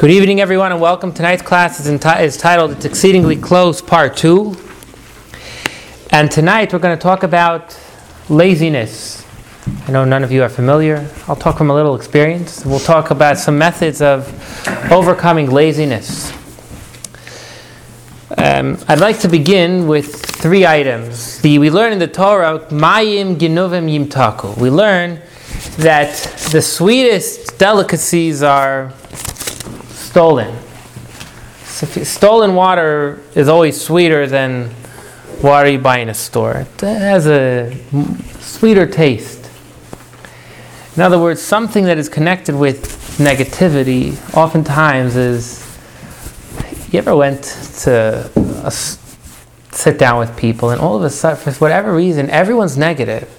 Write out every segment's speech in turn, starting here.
Good evening, everyone, and welcome. Tonight's class is, enti- is titled It's Exceedingly Close, Part 2. And tonight we're going to talk about laziness. I know none of you are familiar. I'll talk from a little experience. We'll talk about some methods of overcoming laziness. Um, I'd like to begin with three items. The, we learn in the Torah, Mayim Ginuvim Yimtaku. We learn that the sweetest delicacies are stolen. Stolen water is always sweeter than water you buy in a store. It has a sweeter taste. In other words, something that is connected with negativity oftentimes is. You ever went to a, sit down with people and all of a sudden, for whatever reason, everyone's negative?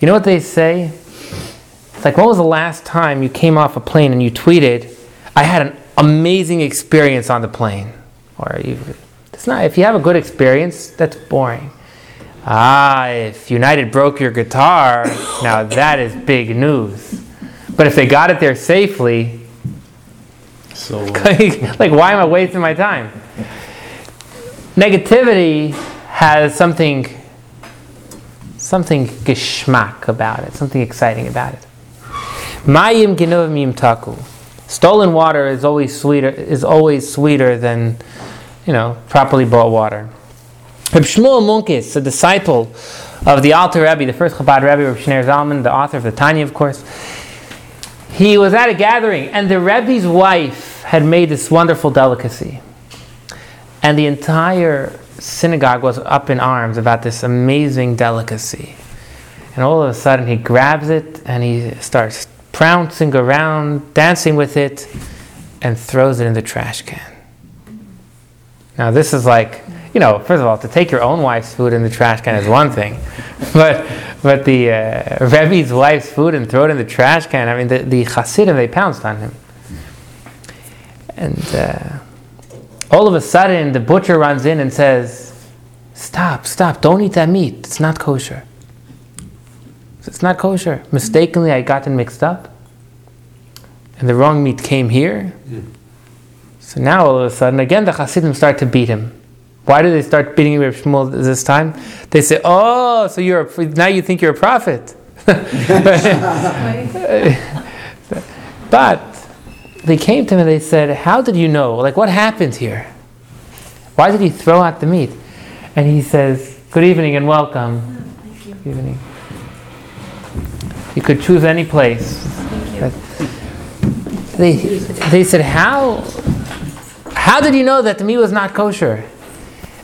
You know what they say? It's like, when was the last time you came off a plane and you tweeted, I had an amazing experience on the plane. Or you, it's not. If you have a good experience, that's boring. Ah, if United broke your guitar, now that is big news. But if they got it there safely, so like why am I wasting my time? Negativity has something something geschmack about it, something exciting about it. Mayim genovim taku. Stolen water is always sweeter is always sweeter than, you know, properly bought water. Reb Shmuel Munkes, a disciple of the Alter Rebbe, the first Chabad Rebbe, Reb Shneur Zalman, the author of the Tanya, of course. He was at a gathering, and the Rebbe's wife had made this wonderful delicacy, and the entire synagogue was up in arms about this amazing delicacy. And all of a sudden, he grabs it and he starts trouncing around, dancing with it, and throws it in the trash can. Now, this is like, you know, first of all, to take your own wife's food in the trash can is one thing, but but the uh, Rebbe's wife's food and throw it in the trash can. I mean, the, the Hasidim they pounced on him, and uh, all of a sudden the butcher runs in and says, "Stop! Stop! Don't eat that meat. It's not kosher." It's not kosher. Mistakenly, I got them mixed up, and the wrong meat came here. Hmm. So now all of a sudden, again, the Hasidim start to beat him. Why do they start beating Reb Shmuel this time? They say, "Oh, so you're a, now you think you're a prophet." but they came to him and they said, "How did you know? Like, what happened here? Why did he throw out the meat?" And he says, "Good evening and welcome." Oh, Good evening. You could choose any place. They, they said, how, how did you know that the meat was not kosher?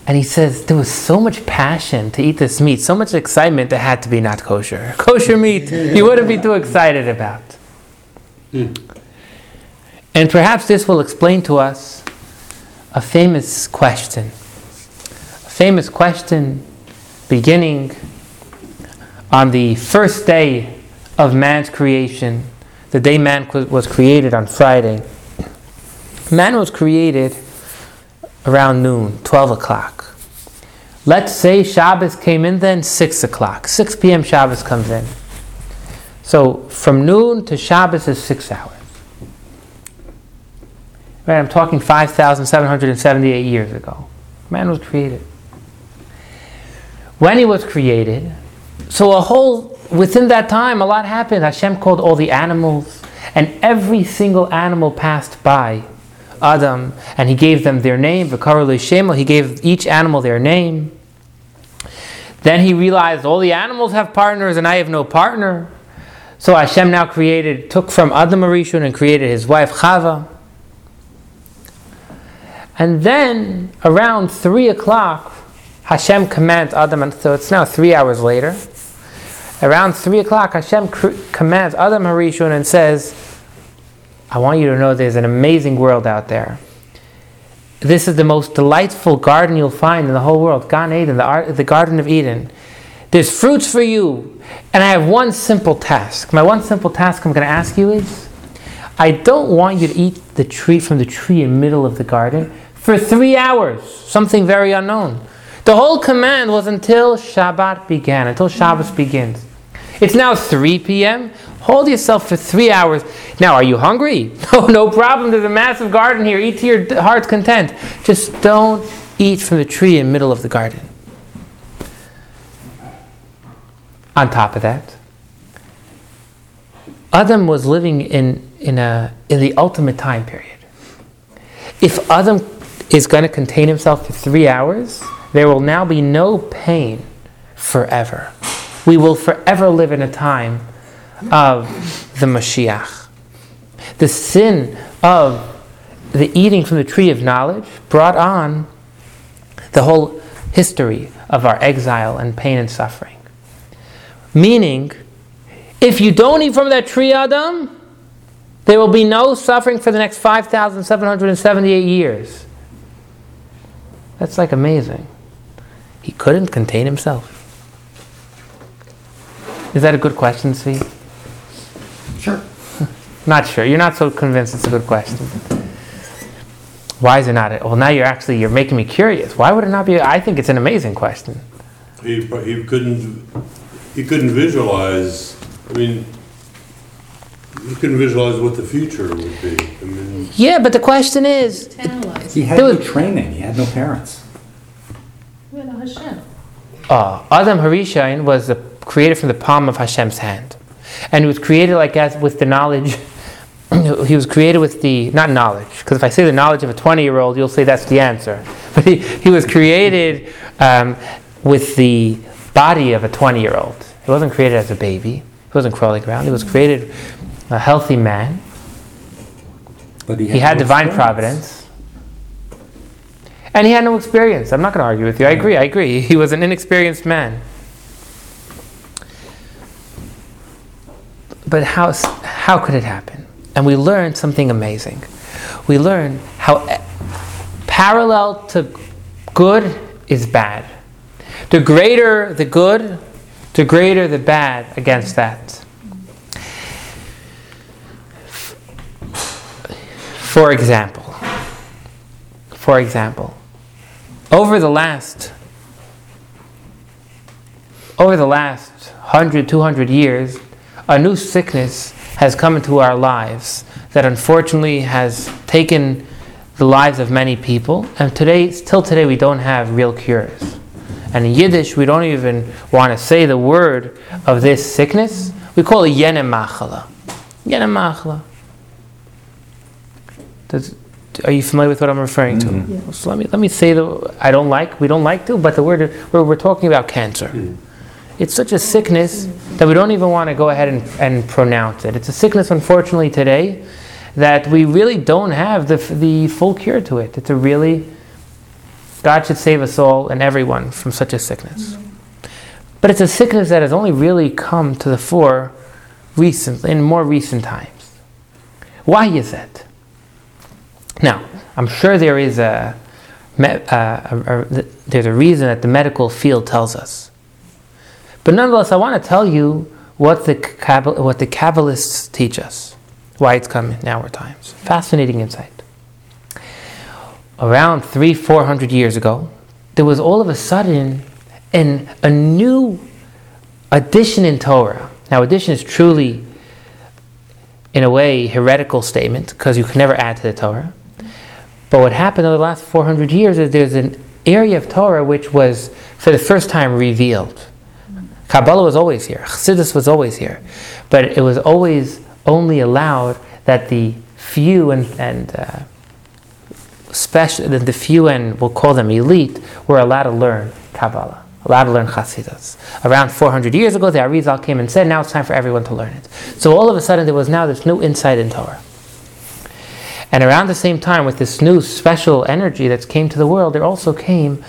And he says, there was so much passion to eat this meat, so much excitement that had to be not kosher. Kosher meat, you wouldn't be too excited about. Hmm. And perhaps this will explain to us a famous question. A famous question beginning on the first day of man's creation, the day man was created on Friday. Man was created around noon, 12 o'clock. Let's say Shabbos came in then, 6 o'clock. 6 p.m. Shabbos comes in. So from noon to Shabbos is 6 hours. Right, I'm talking 5,778 years ago. Man was created. When he was created, so a whole within that time, a lot happened. Hashem called all the animals, and every single animal passed by Adam, and he gave them their name. He gave each animal their name. Then he realized all the animals have partners, and I have no partner. So Hashem now created, took from Adam Harishon and created his wife Chava. And then around three o'clock, Hashem commands Adam, and so it's now three hours later. Around 3 o'clock, Hashem commands Adam Harishon and says, I want you to know there's an amazing world out there. This is the most delightful garden you'll find in the whole world Gan Eden, the, the Garden of Eden. There's fruits for you. And I have one simple task. My one simple task I'm going to ask you is I don't want you to eat the tree from the tree in the middle of the garden for three hours, something very unknown. The whole command was until Shabbat began, until Shabbos begins. It's now 3 p.m. Hold yourself for three hours. Now, are you hungry? No, no problem. There's a massive garden here. Eat to your heart's content. Just don't eat from the tree in the middle of the garden. On top of that, Adam was living in, in, a, in the ultimate time period. If Adam is going to contain himself for three hours, there will now be no pain forever. We will forever live in a time of the Mashiach. The sin of the eating from the tree of knowledge brought on the whole history of our exile and pain and suffering. Meaning, if you don't eat from that tree, Adam, there will be no suffering for the next 5,778 years. That's like amazing. He couldn't contain himself. Is that a good question, Tzvi? Sure. Not sure. You're not so convinced it's a good question. Why is it not? A, Well, now you're actually you're making me curious. Why would it not be? I think it's an amazing question. He, he couldn't, he couldn't visualize, I mean, he couldn't visualize what the future would be. I mean, Yeah, but the question is, Tantalized. He had no was- training. He had no parents. With Hashem. uh, Adam Harishon was the, created from the palm of Hashem's hand, and he was created like as with the knowledge. he was created with the not knowledge, because if I say the knowledge of a twenty-year-old, you'll say that's the answer. But he, he was created um, with the body of a twenty-year-old. He wasn't created as a baby. He wasn't crawling around. He was created a healthy man. But he had, He had no divine experience. providence. And he had no experience. I'm not going to argue with you. I agree. I agree. He was an inexperienced man. But how, how could it happen? And we learn something amazing. We learn how e- parallel to good is bad. The greater the good, the greater the bad against that. For example, for example, over the last over the last 100 200 years, a new sickness has come into our lives that unfortunately has taken the lives of many people and today still today we don't have real cures. And in Yiddish we don't even want to say the word of this sickness. We call it yenem machala. Yenem machala. Does, are you familiar with what I'm referring to? Mhm. So let me let me say the I don't like we don't like to, but the word we're, we're talking about cancer. It's such a sickness that we don't even want to go ahead and, and pronounce it. It's a sickness, unfortunately, today that we really don't have the, the full cure to it. It's a really God should save us all and everyone from such a sickness. But it's a sickness that has only really come to the fore recently, in more recent times. Why is that? Now, I'm sure there is a, me- uh, a, a, there's a reason that the medical field tells us. But nonetheless, I want to tell you what the, what the Kabbalists teach us, why it's come in our times. Fascinating insight. Around three, four hundred years ago, there was all of a sudden an, a new addition in Torah. Now, addition is truly, in a way, heretical statement because you can never add to the Torah. But what happened over the last 400 years is there's an area of Torah which was, for the first time, revealed. Kabbalah was always here. Chassidus was always here. But it was always only allowed that the few and, and uh, special, the, the few and we'll call them elite, were allowed to learn Kabbalah, allowed to learn Chassidus. Around 400 years ago, the Arizal came and said, now it's time for everyone to learn it. So all of a sudden, there was now this new insight in Torah. And around the same time, with this new special energy that came to the world, there also came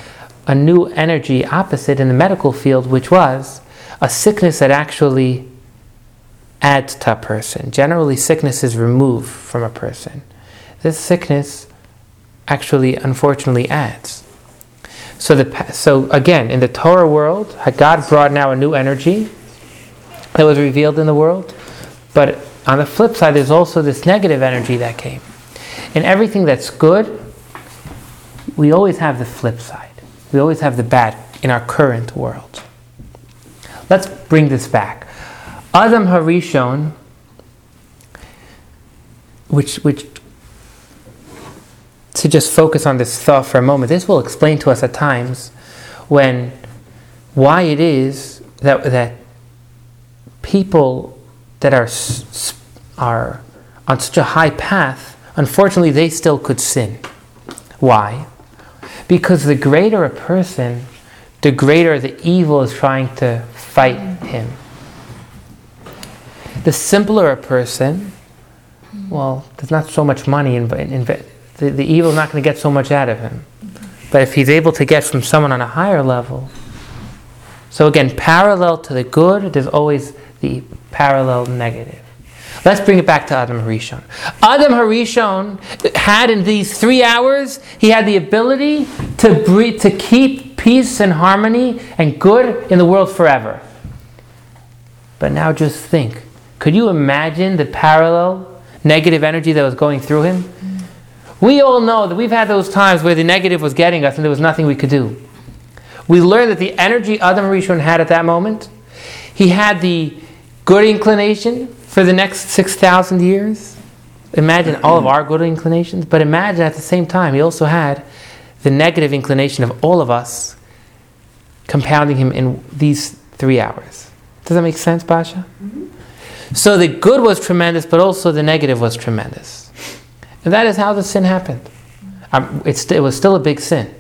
a new energy opposite in the medical field, which was a sickness that actually adds to a person. Generally, sickness is removed from a person. This sickness actually, unfortunately, adds. So, the, so again, in the Torah world, God brought now a new energy that was revealed in the world. But on the flip side, there's also this negative energy that came. In everything that's good, we always have the flip side. We always have the bad in our current world. Let's bring this back. Adam Harishon which, which, to just focus on this thought for a moment, this will explain to us at times when, why it is that, that people that are, are on such a high path, unfortunately, they still could sin. Why? Because the greater a person, the greater the evil is trying to fight him. The simpler a person, well, there's not so much money in, in, in the, the evil is not going to get so much out of him. But if he's able to get from someone on a higher level, so again, parallel to the good, there's always the parallel negative. Let's bring it back to Adam Harishon. Adam Harishon had in these three hours, he had the ability to breathe, to keep peace and harmony and good in the world forever. But now just think. Could you imagine the parallel negative energy that was going through him? We all know that we've had those times where the negative was getting us and there was nothing we could do. We learned that the energy Adam Rishon had at that moment, he had the good inclination for the next 6,000 years. Imagine all of our good inclinations, but imagine at the same time, he also had the negative inclination of all of us compounding him in these three hours. Does that make sense, Basha? So the good was tremendous, but also the negative was tremendous. And that is how the sin happened. Um, it's, it was still a big sin.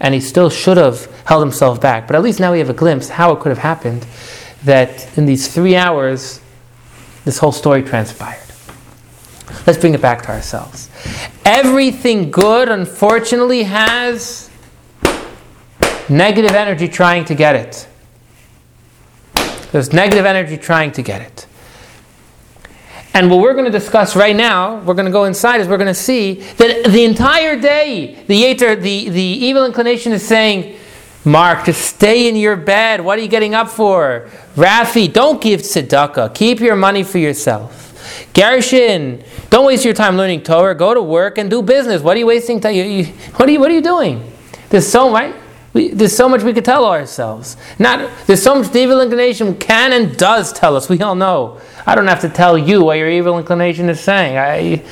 And he still should have held himself back. But at least now we have a glimpse how it could have happened that in these three hours, this whole story transpired. Let's bring it back to ourselves. Everything good, unfortunately, has negative energy trying to get it. There's negative energy trying to get it. And what we're going to discuss right now, we're going to go inside, is we're going to see that the entire day, the Yetzer, the, the evil inclination is saying, Mark, just stay in your bed. What are you getting up for? Rafi, don't give tzedakah. Keep your money for yourself. Gershon, don't waste your time learning Torah. Go to work and do business. What are you wasting time? You, you, what, are you, what are you doing? There's so right. We, there's so much we could tell ourselves. Not there's so much the evil inclination can and does tell us. We all know. I don't have to tell you what your evil inclination is saying. I,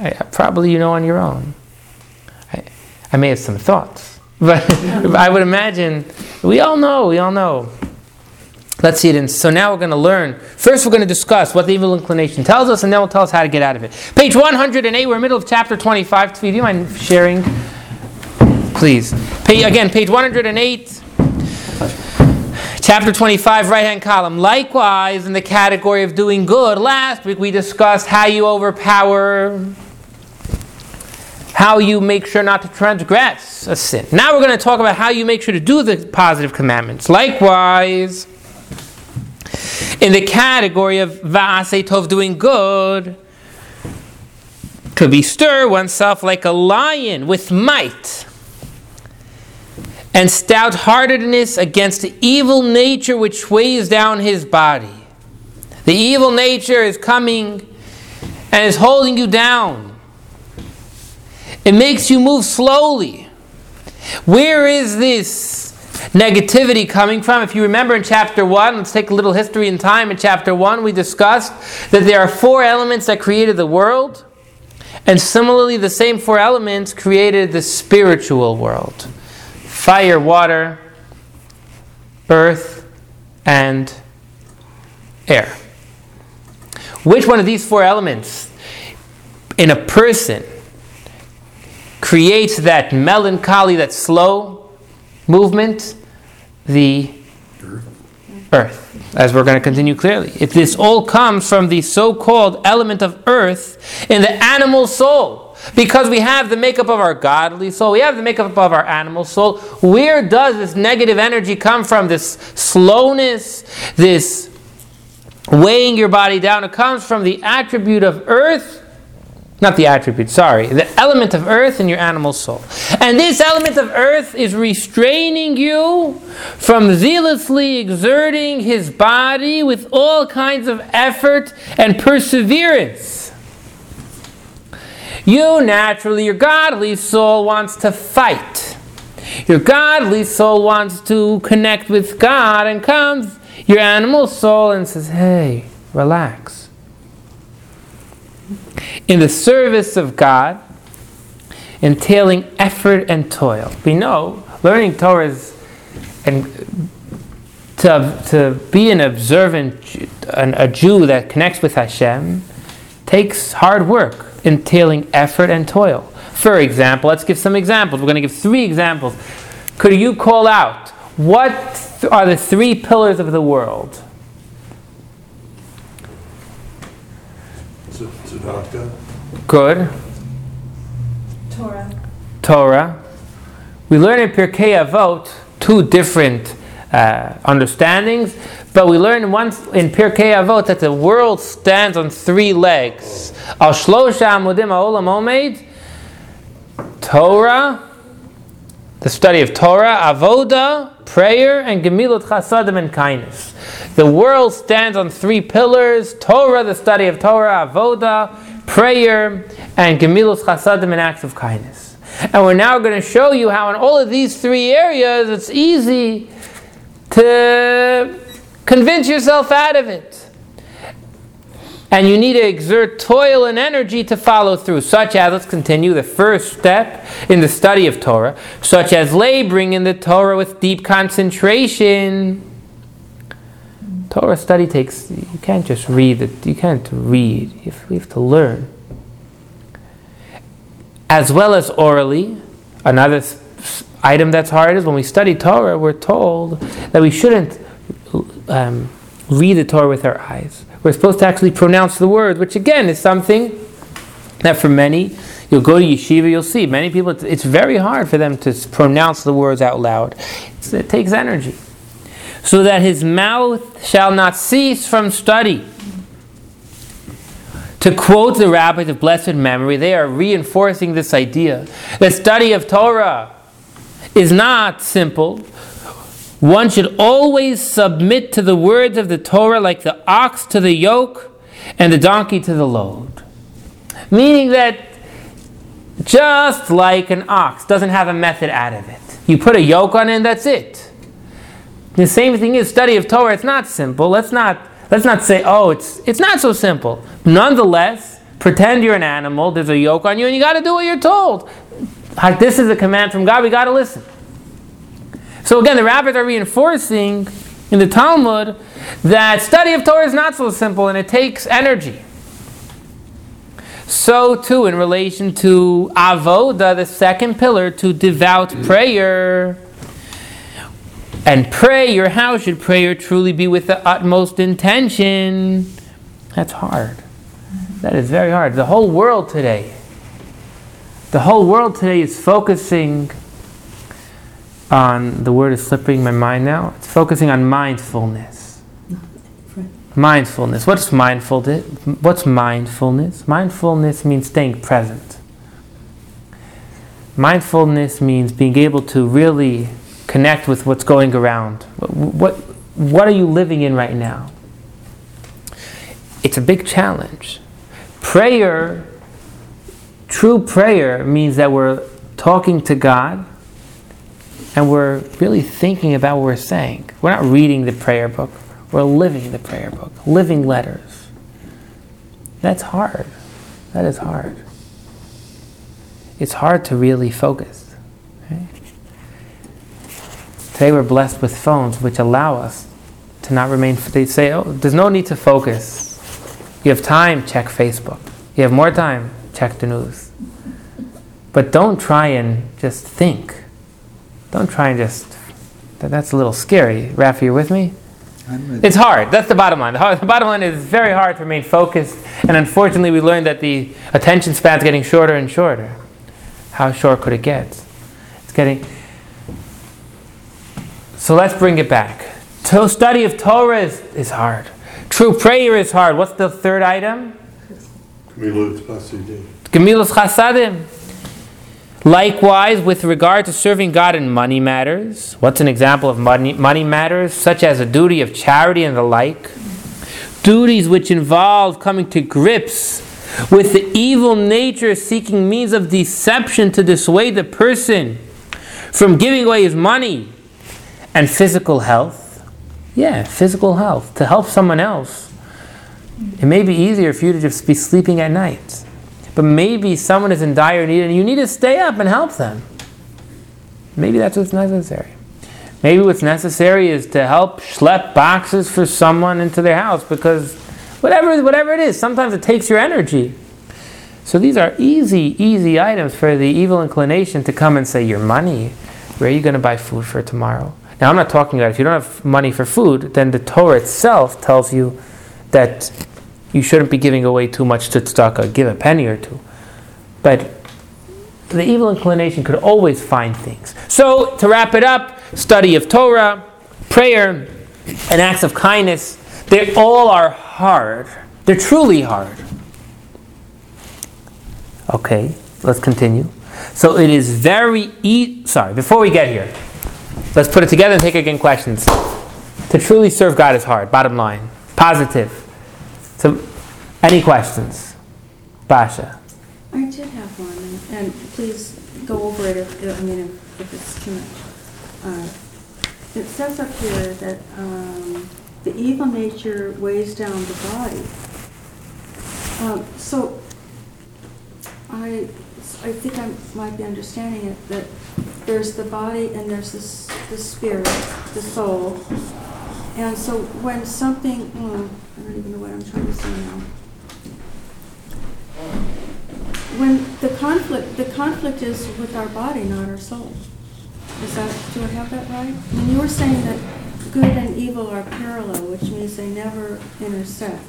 I probably you know on your own. I, I may have some thoughts, but I would imagine we all know. We all know. Let's see it in. So now we're going to learn. First, we're going to discuss what the evil inclination tells us, and then we'll tell us how to get out of it. Page 108. We're in the middle of chapter 25. Tzvi, do you mind sharing? Please. Page, again, page 108. Chapter 25, right hand column. Likewise, in the category of doing good, last week we discussed how you overpower, how you make sure not to transgress a sin. Now we're going to talk about how you make sure to do the positive commandments. Likewise, in the category of Va'asei Tov, doing good, to bestir oneself like a lion with might and stout heartedness against the evil nature which weighs down his body. The evil nature is coming and is holding you down. It makes you move slowly. Where is this negativity coming from? If you remember in chapter 1, let's take a little history in time. In chapter 1, we discussed that there are four elements that created the world, and similarly, the same four elements created the spiritual world fire, water, earth, and air. Which one of these four elements in a person creates that melancholy, that slow movement? The earth, as we're going to continue clearly. If this all comes from the so called element of earth in the animal soul. Because we have the makeup of our godly soul, we have the makeup of our animal soul. Where does this negative energy come from? This slowness, this weighing your body down. It comes from the attribute of earth, not the attribute, sorry, the element of earth in your animal soul. And this element of earth is restraining you from zealously exerting his body with all kinds of effort and perseverance. You naturally, your godly soul wants to fight. Your godly soul wants to connect with God and comes your animal soul and says, hey, relax. In the service of God, entailing effort and toil. We know learning Torah is, and to, to be an observant, an, a Jew that connects with Hashem, takes hard work, entailing effort and toil. For example, let's give some examples. We're going to give three examples. Could you call out what are the three pillars of the world? Tz- Tzedakah. Good. Torah. Torah. We learn in Pirkei Avot two different uh, understandings, but we learn once in Pirkei Avot that the world stands on three legs. Al shlosha amudim ha'olam omeid, Torah, the study of Torah, avoda, prayer, and gemilut chasadim and kindness. The world stands on three pillars: Torah, the study of Torah, avoda, prayer, and gemilut chasadim and acts of kindness. And we're now going to show you how in all of these three areas it's easy to convince yourself out of it. And you need to exert toil and energy to follow through, such as, let's continue, the first step in the study of Torah, such as laboring in the Torah with deep concentration. Torah study takes, you can't just read it, you can't read, you have, to learn. As well as orally, another item that's hard is when we study Torah, we're told that we shouldn't um, read the Torah with our eyes. We're supposed to actually pronounce the word, which again is something that for many, you'll go to yeshiva, you'll see many people. It's, very hard for them to pronounce the words out loud. It's, it takes energy, so that his mouth shall not cease from study. To quote the rabbis of blessed memory, they are reinforcing this idea. The study of Torah is not simple. One should always submit to the words of the Torah like the ox to the yoke and the donkey to the load. Meaning that just like an ox doesn't have a method out of it, you put a yoke on it and that's it. The same thing is study of Torah. It's not simple. Let's not let's not say, oh, it's it's not so simple. Nonetheless, pretend you're an animal. There's a yoke on you, and you got to do what you're told. This is a command from God. We got to listen. So again, the rabbis are reinforcing in the Talmud that study of Torah is not so simple, and it takes energy. So too in relation to avoda, the second pillar, to devout prayer. And prayer, how should prayer truly be with the utmost intention? That's hard. That is very hard. The whole world today, the whole world today is focusing on, the word is slipping my mind now, it's focusing on mindfulness. Mindfulness. What's mindfulness? What's mindfulness? Mindfulness means staying present. Mindfulness means being able to really connect with what's going around. What, what, what are you living in right now? It's a big challenge. Prayer, true prayer, means that we're talking to God and we're really thinking about what we're saying. We're not reading the prayer book, we're living the prayer book, living letters. That's hard. That is hard. It's hard to really focus. right? Today we're blessed with phones which allow us to not remain. They say, oh, there's no need to focus. You have time, check Facebook. You have more time, check the news. But don't try and just think. Don't try and just. that- That's a little scary. Rafi, you with me? I'm with- It's hard. That's the bottom line. The, hard, the bottom line is very hard to remain focused, and unfortunately, we learned that the attention span's getting shorter and shorter. How short could it get? It's getting. So let's bring it back. To study of Torah is, is hard. True prayer is hard. What's the third item? Milut Hasidim. Gemilus chasadim. Likewise, with regard to serving God in money matters, what's an example of money, money matters? Such as a duty of charity and the like. Duties which involve coming to grips with the evil nature seeking means of deception to dissuade the person from giving away his money. And physical health. Yeah, physical health. To help someone else. It may be easier for you to just be sleeping at night. But maybe someone is in dire need and you need to stay up and help them. Maybe that's what's necessary. Maybe what's necessary is to help schlep boxes for someone into their house because whatever whatever it is, sometimes it takes your energy. So these are easy, easy items for the evil inclination to come and say, Your money, where are you going to buy food for tomorrow? Now, I'm not talking about if you don't have money for food, then the Torah itself tells you that you shouldn't be giving away too much to tzedakah, uh, give a penny or two. But the evil inclination could always find things. So, to wrap it up, study of Torah, prayer, and acts of kindness, they all are hard. They're truly hard. Okay, let's continue. So it is very e- sorry, before we get here, let's put it together and take again questions. To truly serve God is hard, bottom line. Positive. So any questions? Basha. I did have one, and- and please go over it if, I mean, if- if it's too much. Uh, It says up here that um, the evil nature weighs down the body. Um, So I, I think I might be understanding it, that there's the body and there's this, the spirit, the soul. And so when something, oh, I don't even know what I'm trying to say now. When the conflict, the conflict is with our body, not our soul. Is that, do I have that right? And you were saying that good and evil are parallel, which means they never intersect.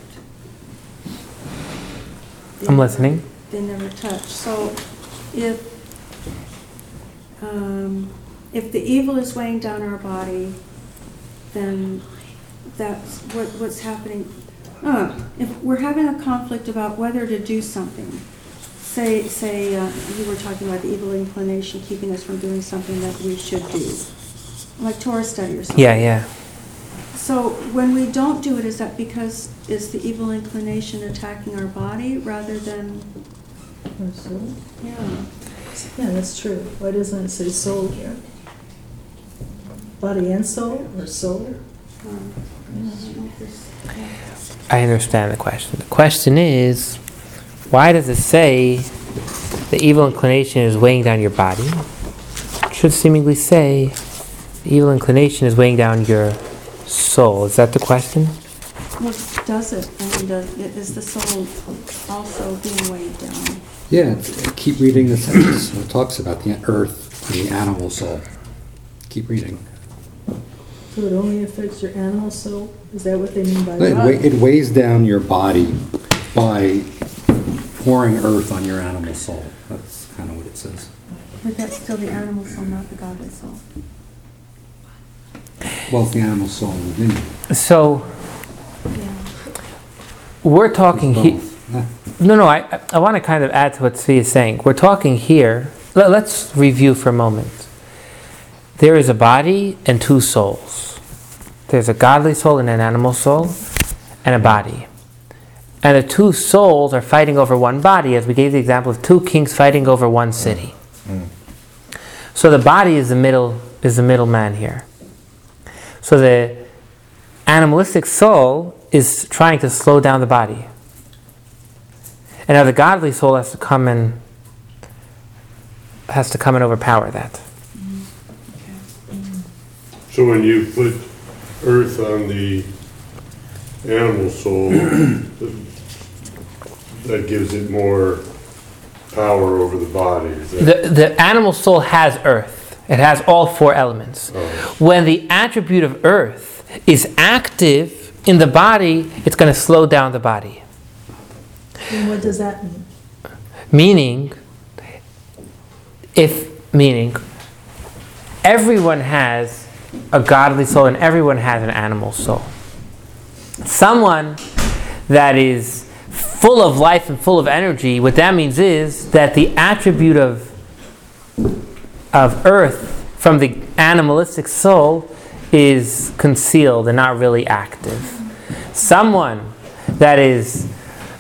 They I'm never- listening. They never touch. So if, um, if the evil is weighing down our body, then that's what, what's happening. Uh, if we're having a conflict about whether to do something, say, say, uh, you were talking about the evil inclination keeping us from doing something that we should do, like Torah study or something. Yeah, yeah. So when we don't do it, is that because is the evil inclination attacking our body rather than, Or soul? yeah? Yeah, that's true. Why doesn't it say soul here? Body and soul, or soul? um, I understand the question. The question is, why does it say the evil inclination is weighing down your body? It should seemingly say the evil inclination is weighing down your soul. Is that the question? Well, does it, I mean, uh, is the soul also being weighed down? Yeah, keep reading the sentence. It talks about the earth and the animal soul. Keep reading. So it only affects your animal soul? Is that what they mean by It wa- body? it weighs down your body by pouring earth on your animal soul. That's kind of what it says. But that's still the animal soul, not the godly soul. Well, it's the animal soul within you. So Yeah. we're talking It's here. both. Yeah. No, no, I, I want to kind of add to what Tzvi is saying. We're talking here, let, let's review for a moment. There is a body and two souls. There's a godly soul and an animal soul, and a body. And the two souls are fighting over one body, as we gave the example of two kings fighting over one city. So the body is the middle is the middleman here. So the animalistic soul is trying to slow down the body. And now the godly soul has to come and has to come and overpower that. So when you put earth on the animal soul, that gives it more power over the body. Is that- The, the animal soul has earth. It has all four elements. Oh. When the attribute of earth is active in the body, it's going to slow down the body. And what does that mean? Meaning, if, meaning, everyone has a godly soul and everyone has an animal soul. Someone that is full of life and full of energy, what that means is that the attribute of, of earth from the animalistic soul is concealed and not really active. Someone that is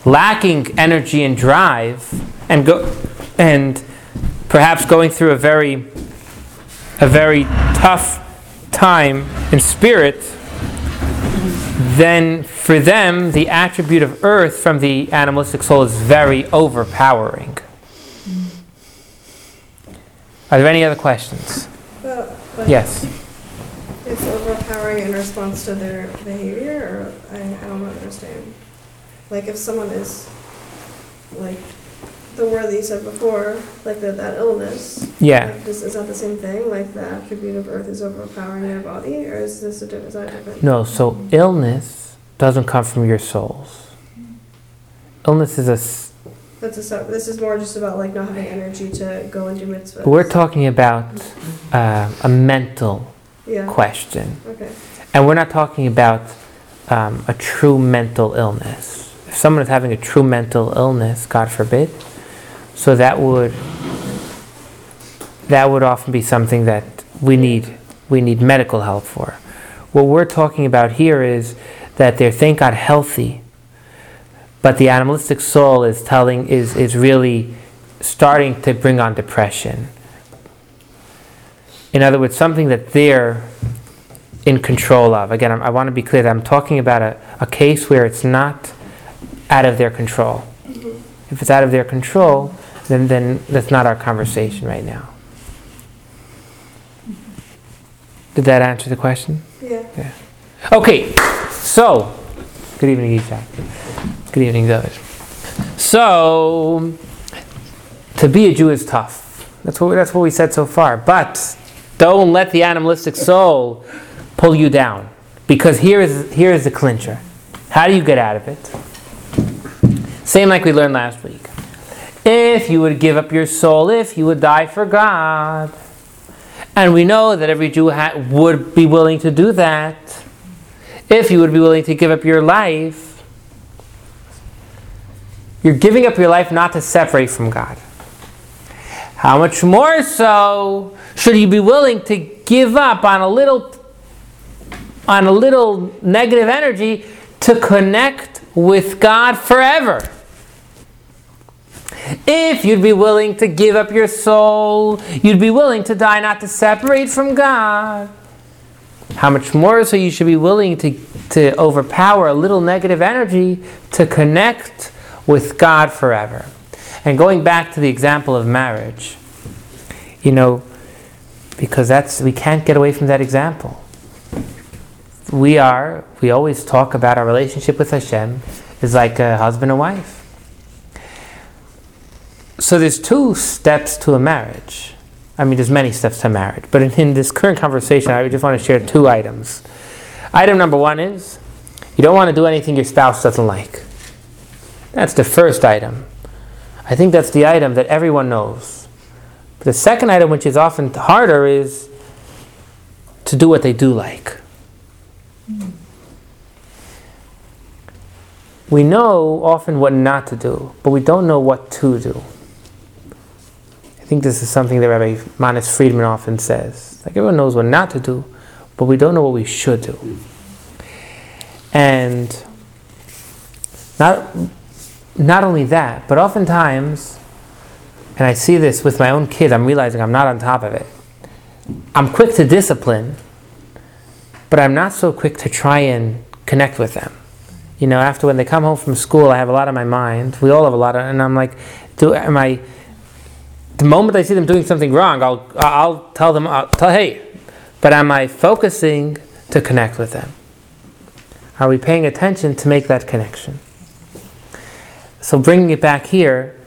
lacking energy and drive and go and perhaps going through a very a very tough time and spirit then for them, the attribute of earth from the animalistic soul is very overpowering. Are there any other questions? Yes. It's overpowering in response to their behavior, or I, I don't understand. Like if someone is, like, the word that you said before, like that, that illness. Yeah. like, Is, is that the same thing? Like the attribute of earth is overpowering your body, or is this a different, is that different? No, so illness doesn't come from your souls. Illness is a. s- That's a sep- this is more just about like not having energy to go and do mitzvahs. We're talking about uh, a mental Yeah, question. okay. And we're not talking about um, a true mental illness. If someone is having a true mental illness, God forbid, so that would that would often be something that we need we need medical help for. What we're talking about here is that they're thank God healthy, but the animalistic soul is telling is is really starting to bring on depression. In other words, something that they're in control of. Again, I'm, I want to be clear that I'm talking about a, a case where it's not out of their control. Mm-hmm. If it's out of their control, then, then that's not our conversation right now. Did that answer the question? Yeah. yeah. Okay, so, good evening, Ishak. Good evening, David. So, to be a Jew is tough. That's what, that's what we said so far. But don't let the animalistic soul pull you down. Because here is, here is the clincher. How do you get out of it? Same like we learned last week. If you would give up your soul, if you would die for God, and we know that every Jew ha- would be willing to do that, if you would be willing to give up your life, you're giving up your life not to separate from God. How much more so should you be willing to give up on a little on a little negative energy to connect with God forever? If you'd be willing to give up your soul, you'd be willing to die not to separate from God. How much more so you should be willing to, to overpower a little negative energy to connect with God forever. And going back to the example of marriage, you know, because that's we can't get away from that example. We are, we always talk about our relationship with Hashem is like a husband and wife. So there's two steps to a marriage. I mean, there's many steps to marriage, but in, in this current conversation, I just want to share two items. Item number one is you don't want to do anything your spouse doesn't like. That's the first item. I think that's the item that everyone knows. But the second item, which is often harder, is to do what they do like. We know often what not to do, but we don't know what to do. I think this is something that Rabbi Manis Friedman often says. Like everyone knows what not to do, but we don't know what we should do. And not not only that, but oftentimes, and I see this with my own kids, I'm realizing I'm not on top of it. I'm quick to discipline, but I'm not so quick to try and connect with them. You know, after when they come home from school, I have a lot on my mind. We all have a lot, and I'm like, do am I? The moment I see them doing something wrong, I'll I'll tell them, I'll tell, hey, but am I focusing to connect with them? Are we paying attention to make that connection? So bringing it back here,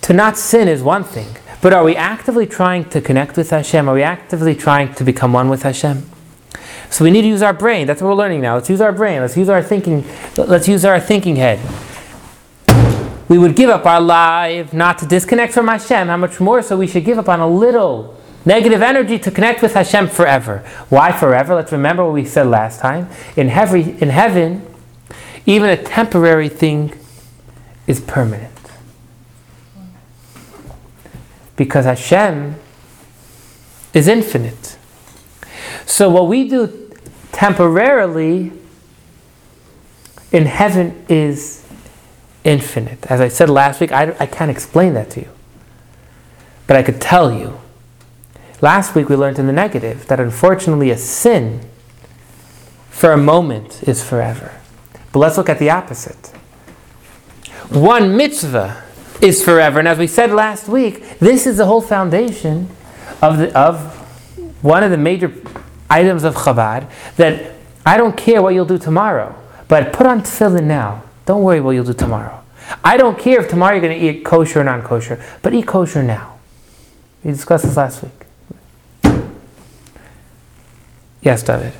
to not sin is one thing, but are we actively trying to connect with Hashem? Are we actively trying to become one with Hashem? So we need to use our brain. That's what we're learning now. Let's use our brain. Let's use our thinking. Let's use our thinking head. We would give up our life not to disconnect from Hashem. How much more so we should give up on a little negative energy to connect with Hashem forever. Why forever? Let's remember what we said last time. In heaven, in heaven, even a temporary thing is permanent. Because Hashem is infinite. So what we do temporarily in heaven is infinite. As I said last week, I, I can't explain that to you. But I could tell you. Last week we learned in the negative that unfortunately a sin for a moment is forever. But let's look at the opposite. One mitzvah is forever. And as we said last week, this is the whole foundation of, the, of one of the major items of Chabad that I don't care what you'll do tomorrow, but put on tefillin now. Don't worry what you'll do tomorrow. I don't care if tomorrow you're going to eat kosher or non kosher, but eat kosher now. We discussed this last week. Yes, David.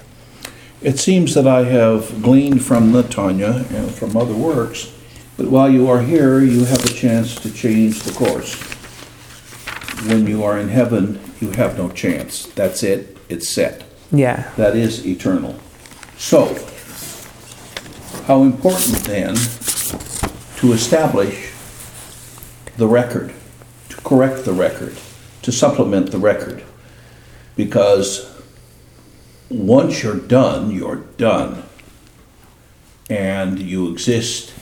It seems that I have gleaned from the Tanya and from other works that while you are here, you have a chance to change the course. When you are in heaven, you have no chance. That's it, it's set. Yeah. That is eternal. So, how important then to establish the record, to correct the record, to supplement the record? Because once you're done, you're done. And you exist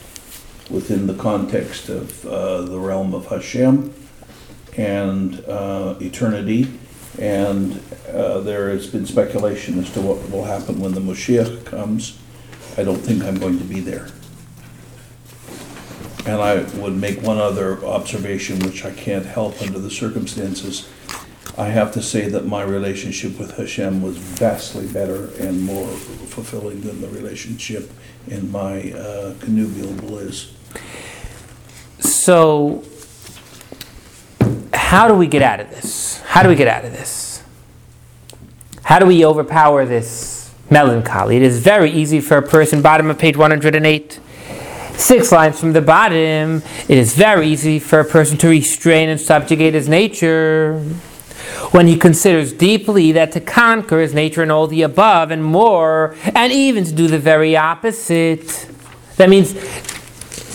within the context of uh, the realm of Hashem and uh, eternity. And uh, there has been speculation as to what will happen when the Moshiach comes. I don't think I'm going to be there. And I would make one other observation, which I can't help under the circumstances. I have to say that my relationship with Hashem was vastly better and more fulfilling than the relationship in my uh, connubial bliss. So, how do we get out of this? How do we get out of this? How do we overpower this melancholy? It is very easy for a person, bottom of page 108. Six lines from the bottom, it is very easy for a person to restrain and subjugate his nature when he considers deeply that to conquer his nature and all the above and more, and even to do the very opposite. That means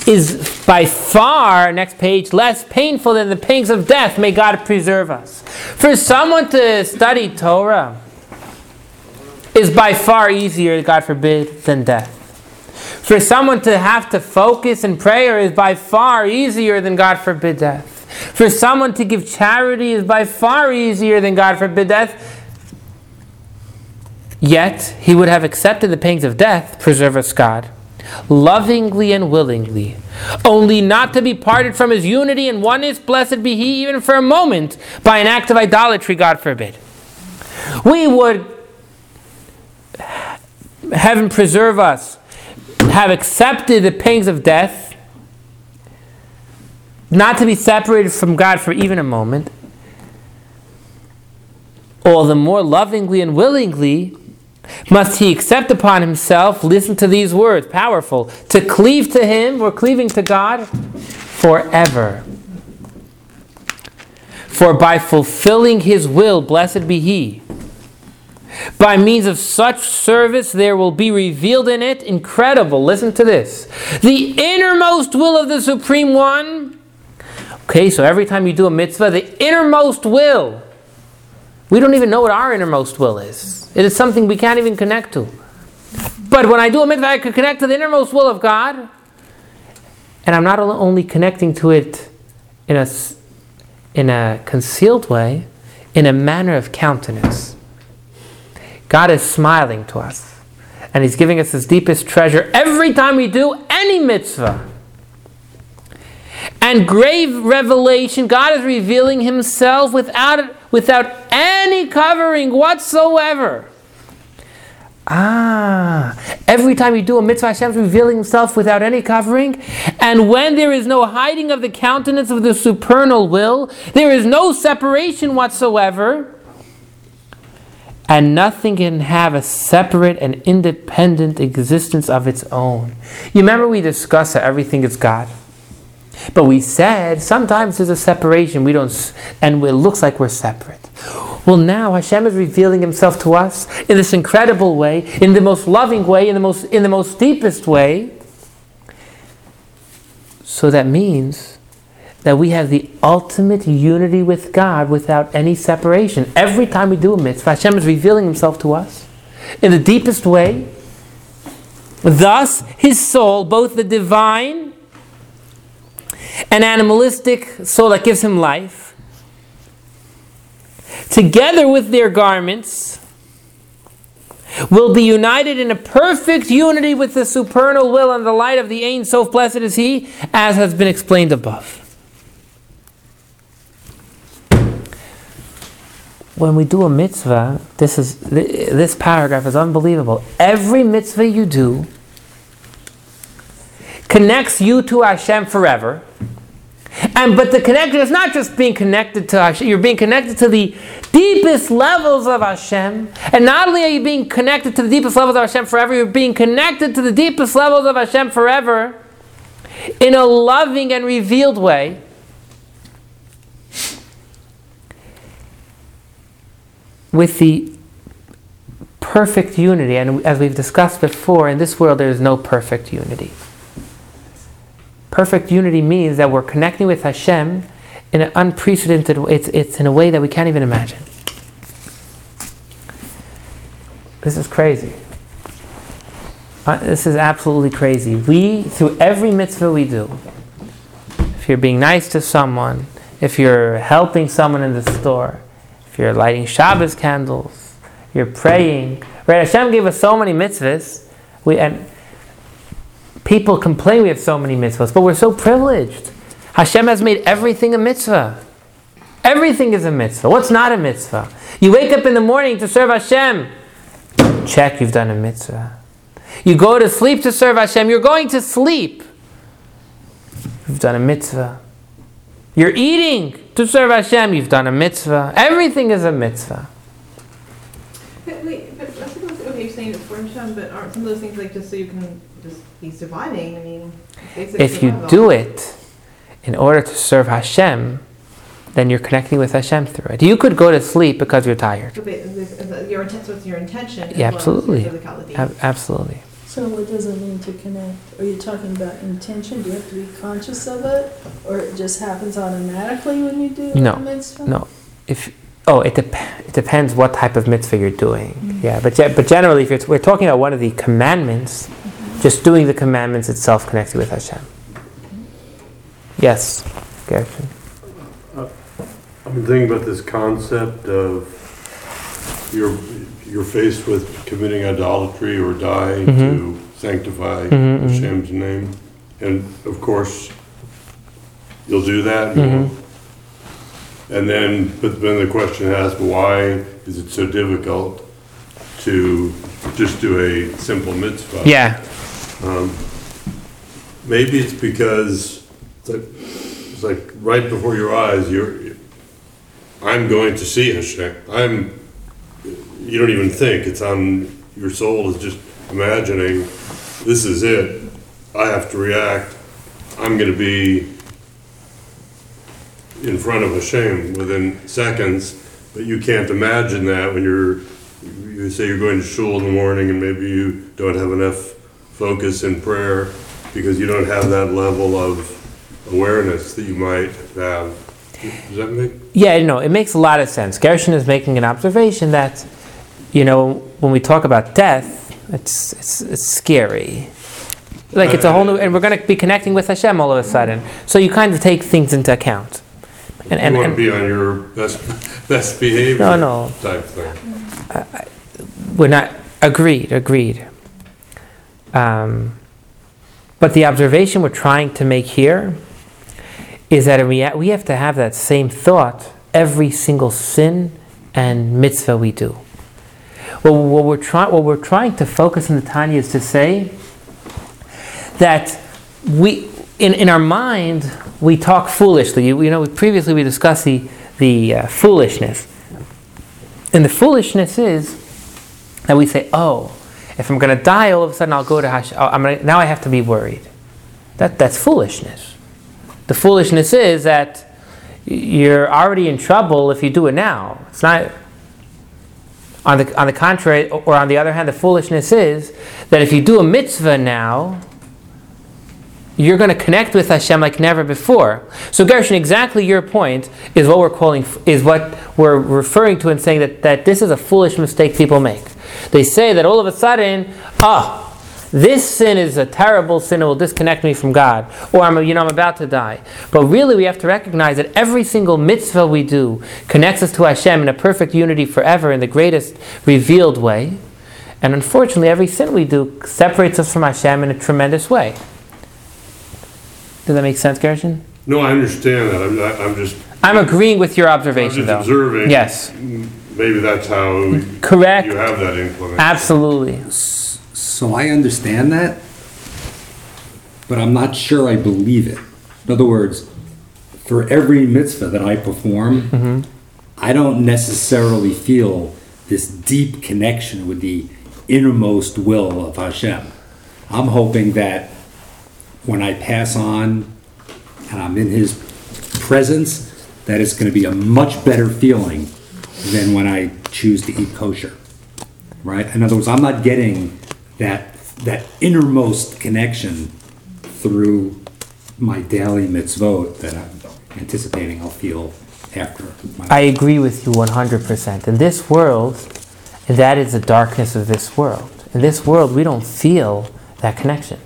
is by far, next page, less painful than the pangs of death. May God preserve us. For someone to study Torah is by far easier, God forbid, than death. For someone to have to focus in prayer is by far easier than, God forbid, death. For someone to give charity is by far easier than, God forbid, death. Yet he would have accepted the pangs of death, preserve us God, lovingly and willingly, only not to be parted from his unity and oneness, blessed be he, even for a moment, by an act of idolatry, God forbid. We would, heaven preserve us, have accepted the pangs of death, not to be separated from God for even a moment, all the more lovingly and willingly must he accept upon himself, listen to these words, powerful, to cleave to him, or cleaving to God, forever. For by fulfilling his will, blessed be he, by means of such service, there will be revealed in it incredible, listen to this, the innermost will of the Supreme One. Okay, so every time you do a mitzvah, the innermost will. We don't even know what our innermost will is. It is something we can't even connect to. But when I do a mitzvah, I can connect to the innermost will of God. And I'm not only connecting to it in a, in a concealed way, in a manner of countenance. God is smiling to us. And He's giving us His deepest treasure every time we do any mitzvah. And grave revelation, God is revealing Himself without, without any covering whatsoever. Ah, every time you do a mitzvah, Hashem is revealing Himself without any covering. And when there is no hiding of the countenance of the supernal will, there is no separation whatsoever. And nothing can have a separate and independent existence of its own. You remember we discussed that everything is God? But we said sometimes there's a separation. We don't, and it looks like we're separate. Well, now Hashem is revealing Himself to us in this incredible way, in the most loving way, in the most in the most deepest way. So that means that we have the ultimate unity with God without any separation. Every time we do a mitzvah, Hashem is revealing Himself to us in the deepest way. Thus, His soul, both the divine and animalistic soul that gives him life, together with their garments, will be united in a perfect unity with the supernal will and the light of the Ein Sof, blessed is He, as has been explained above. When we do a mitzvah, this is this paragraph is unbelievable. Every mitzvah you do connects you to Hashem forever. And but the connection is not just being connected to Hashem, you're being connected to the deepest levels of Hashem. And not only are you being connected to the deepest levels of Hashem forever, you're being connected to the deepest levels of Hashem forever in a loving and revealed way. With the perfect unity, and as we've discussed before, in this world there is no perfect unity. Perfect unity means that we're connecting with Hashem in an unprecedented way. It's, it's in a way that we can't even imagine. This is crazy. Uh, this is absolutely crazy. We, through every mitzvah we do, if you're being nice to someone, if you're helping someone in the store, if you're lighting Shabbos candles, you're praying, right? Hashem gave us so many mitzvahs. We, and People complain we have so many mitzvahs, but we're so privileged. Hashem has made everything a mitzvah. Everything is a mitzvah. What's not a mitzvah? You wake up in the morning to serve Hashem. Check, you've done a mitzvah. You go to sleep to serve Hashem. You're going to sleep. You've done a mitzvah. You're eating to serve Hashem. You've done a mitzvah. Everything is a mitzvah. But wait, but I suppose, okay, you're saying it's for Hashem, but aren't some of those things like just so you can just be surviving? I mean, If you do it in order to serve Hashem, then you're connecting with Hashem through it. You could go to sleep because you're tired. So ba- is- is your so your intention. Yeah, absolutely. Ab- absolutely. So what does it mean to connect? Are you talking about intention? Do you have to be conscious of it? Or it just happens automatically when you do No, a mitzvah? No, if oh, it, dep- it depends what type of mitzvah you're doing. Mm-hmm. Yeah, but ge- but generally, if you're we're talking about one of the commandments, mm-hmm. just doing the commandments itself connects you with Hashem. Yes, Gershon. I've been thinking about this concept of you're, you're faced with committing idolatry or dying to Mhm. sanctify Mhm, mhm. Hashem's name. And of course, you'll do that. Mhm. And then, but then the question asks, why is it so difficult to just do a simple mitzvah? Yeah, Um, maybe it's because it's like, it's like right before your eyes, you're, I'm going to see Hashem. I'm, you don't even think, it's on, your soul is just imagining, this is it. I have to react. I'm going to be in front of Hashem within seconds, but you can't imagine that when you're, you say you're going to shul in the morning and maybe you don't have enough focus in prayer because you don't have that level of awareness that you might have. Does that make? yeah, no, it makes a lot of sense. Gershon is making an observation that, you know, when we talk about death, it's it's, it's scary. Like it's a whole new, and we're going to be connecting with Hashem all of a sudden. So you kind of take things into account. And, and, you want to be on your best best behavior No, no. type thing. We're not agreed. Agreed. Um, but the observation we're trying to make here is that rea- we have to have that same thought every single sin and mitzvah we do. Well, what we're trying, what we're trying to focus in the Tanya is to say that we, in, in our mind, we talk foolishly. You, you know, previously we discussed the the uh, foolishness, and the foolishness is that we say, "Oh, if I'm going to die, all of a sudden I'll go to Hashem. I'm gonna, now I have to be worried." That that's foolishness. The foolishness is that you're already in trouble if you do it now. It's not. On the, on the contrary, or on the other hand, the foolishness is that if you do a mitzvah now, you're going to connect with Hashem like never before. So Gershon, exactly your point is what we're calling is what we're referring to and saying that, that this is a foolish mistake people make. They say that all of a sudden, ah, this sin is a terrible sin; it will disconnect me from God, or I'm you know I'm about to die. But really, we have to recognize that every single mitzvah we do connects us to Hashem in a perfect unity forever in the greatest revealed way. And unfortunately, every sin we do separates us from Hashem in a tremendous way. Does that make sense, Gershon? No, I understand that. I'm not, I'm just, I'm agreeing with your I'm observation, just though. observing. Yes, Maybe that's how you have that inclination. Absolutely. So I understand that, but I'm not sure I believe it. In other words, for every mitzvah that I perform, mm-hmm. I don't necessarily feel this deep connection with the innermost will of Hashem. I'm hoping that when I pass on and I'm in His presence, that it's going to be a much better feeling than when I choose to eat kosher right? In other words, I'm not getting that that innermost connection through my daily mitzvot that I'm anticipating I'll feel after my I agree with you 100%. In this world, that is the darkness of this world. In this world, we don't feel that connection.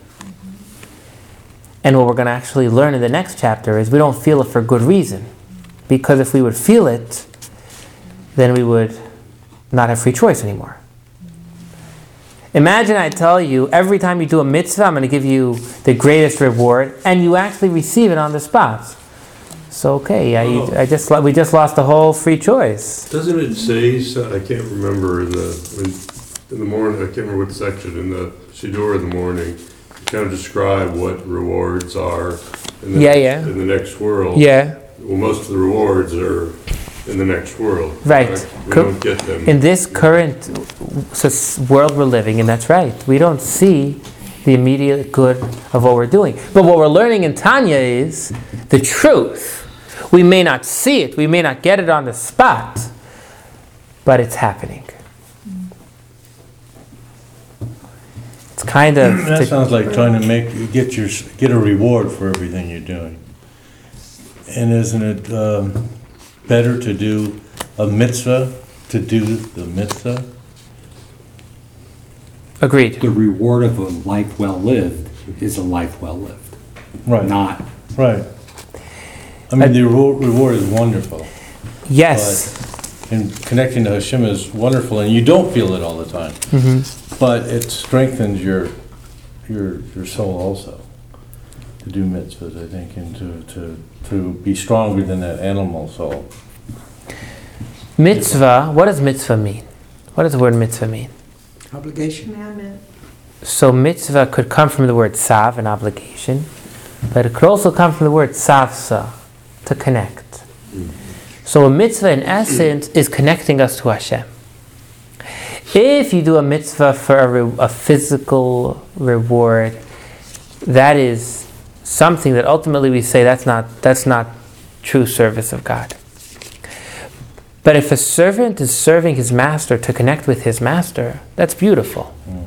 And what we're going to actually learn in the next chapter is we don't feel it for good reason. Because if we would feel it, then we would not have free choice anymore. Imagine I tell you every time you do a mitzvah, I'm going to give you the greatest reward, and you actually receive it on the spot. So okay, I, Oh. I just we just lost the whole free choice. Doesn't it say, so- I can't remember in the, in the morning, I can't remember what section, in the Siddur in the morning, you kind of describe what rewards are in the, Yeah, yeah. in the next world. Yeah. Well, most of the rewards are in the next world. Right. We Co- don't get them. In this current s- world we're living in, that's right. We don't see the immediate good of what we're doing. But what we're learning in Tanya is the truth. We may not see it, we may not get it on the spot, but it's happening. It's kind of. That sounds like trying to make, get your, get a reward for everything you're doing. And isn't it um, better to do a mitzvah, to do the mitzvah? agreed. the reward of a life well lived is a life well lived, Right, not right. I mean, the reward reward is wonderful, Yes. and connecting to Hashem is wonderful, and you don't feel it all the time. Mm-hmm. But it strengthens your, your, your soul also, to do mitzvahs, I think, and to, to, to be stronger than that animal soul. Mitzvah, what does mitzvah mean? What does the word mitzvah mean? obligation. Commandment. So mitzvah could come from the word tzav, an obligation, but it could also come from the word tzavta, to connect. So a mitzvah in essence is connecting us to Hashem. If you do a mitzvah for a, re- a physical reward, that is something that ultimately we say that's not that's not true service of God. But if a servant is serving his master to connect with his master, that's beautiful. Mm.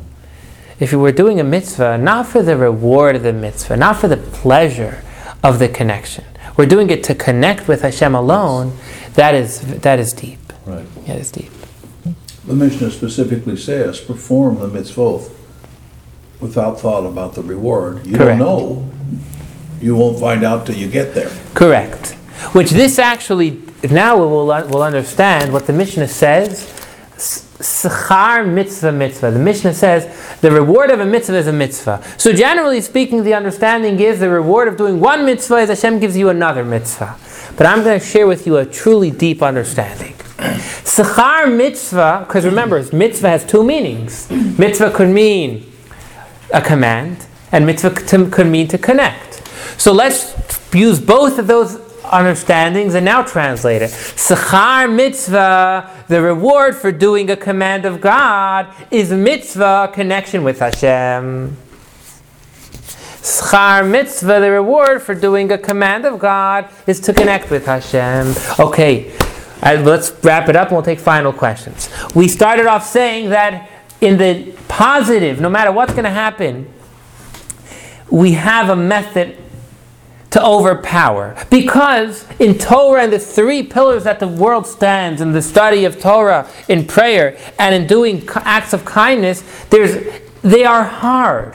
If you were doing a mitzvah, not for the reward of the mitzvah, not for the pleasure of the connection, we're doing it to connect with Hashem alone, that is, that is deep. Right. That is deep. The Mishnah specifically says, perform the mitzvot without thought about the reward. You Correct. don't know. You won't find out till you get there. Correct. Which this actually, now we will, will understand what the Mishnah says. Schar mitzvah mitzvah. The Mishnah says the reward of a mitzvah is a mitzvah. So generally speaking, the understanding is the reward of doing one mitzvah is Hashem gives you another mitzvah. But I'm going to share with you a truly deep understanding. Schar mitzvah, because remember, mitzvah has two meanings. Mitzvah could mean a command, and mitzvah could mean to connect. So let's use both of those understandings and now translate it. Sechar mitzvah, the reward for doing a command of God, is mitzvah connection with Hashem. Schar mitzvah, the reward for doing a command of God, is to connect with Hashem. Okay, let's wrap it up and we'll take final questions. We started off saying that in the positive, no matter what's going to happen, we have a method to overpower. Because in Torah and the three pillars that the world stands in the study of Torah, in prayer, and in doing acts of kindness, there's, they are hard.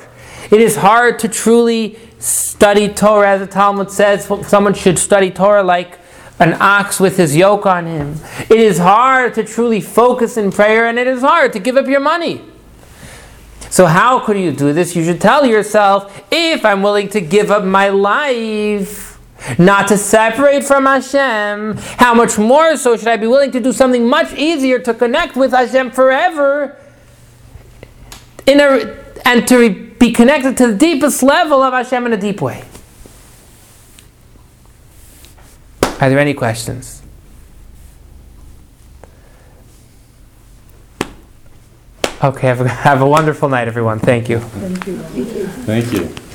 It is hard to truly study Torah, as the Talmud says, someone should study Torah like an ox with his yoke on him. It is hard to truly focus in prayer, and it is hard to give up your money. So, how could you do this? You should tell yourself if I'm willing to give up my life, not to separate from Hashem, how much more so should I be willing to do something much easier to connect with Hashem forever in a, and to be connected to the deepest level of Hashem in a deep way? Are there any questions? Okay, have a, have a wonderful night, everyone. Thank you. Thank you. Thank you.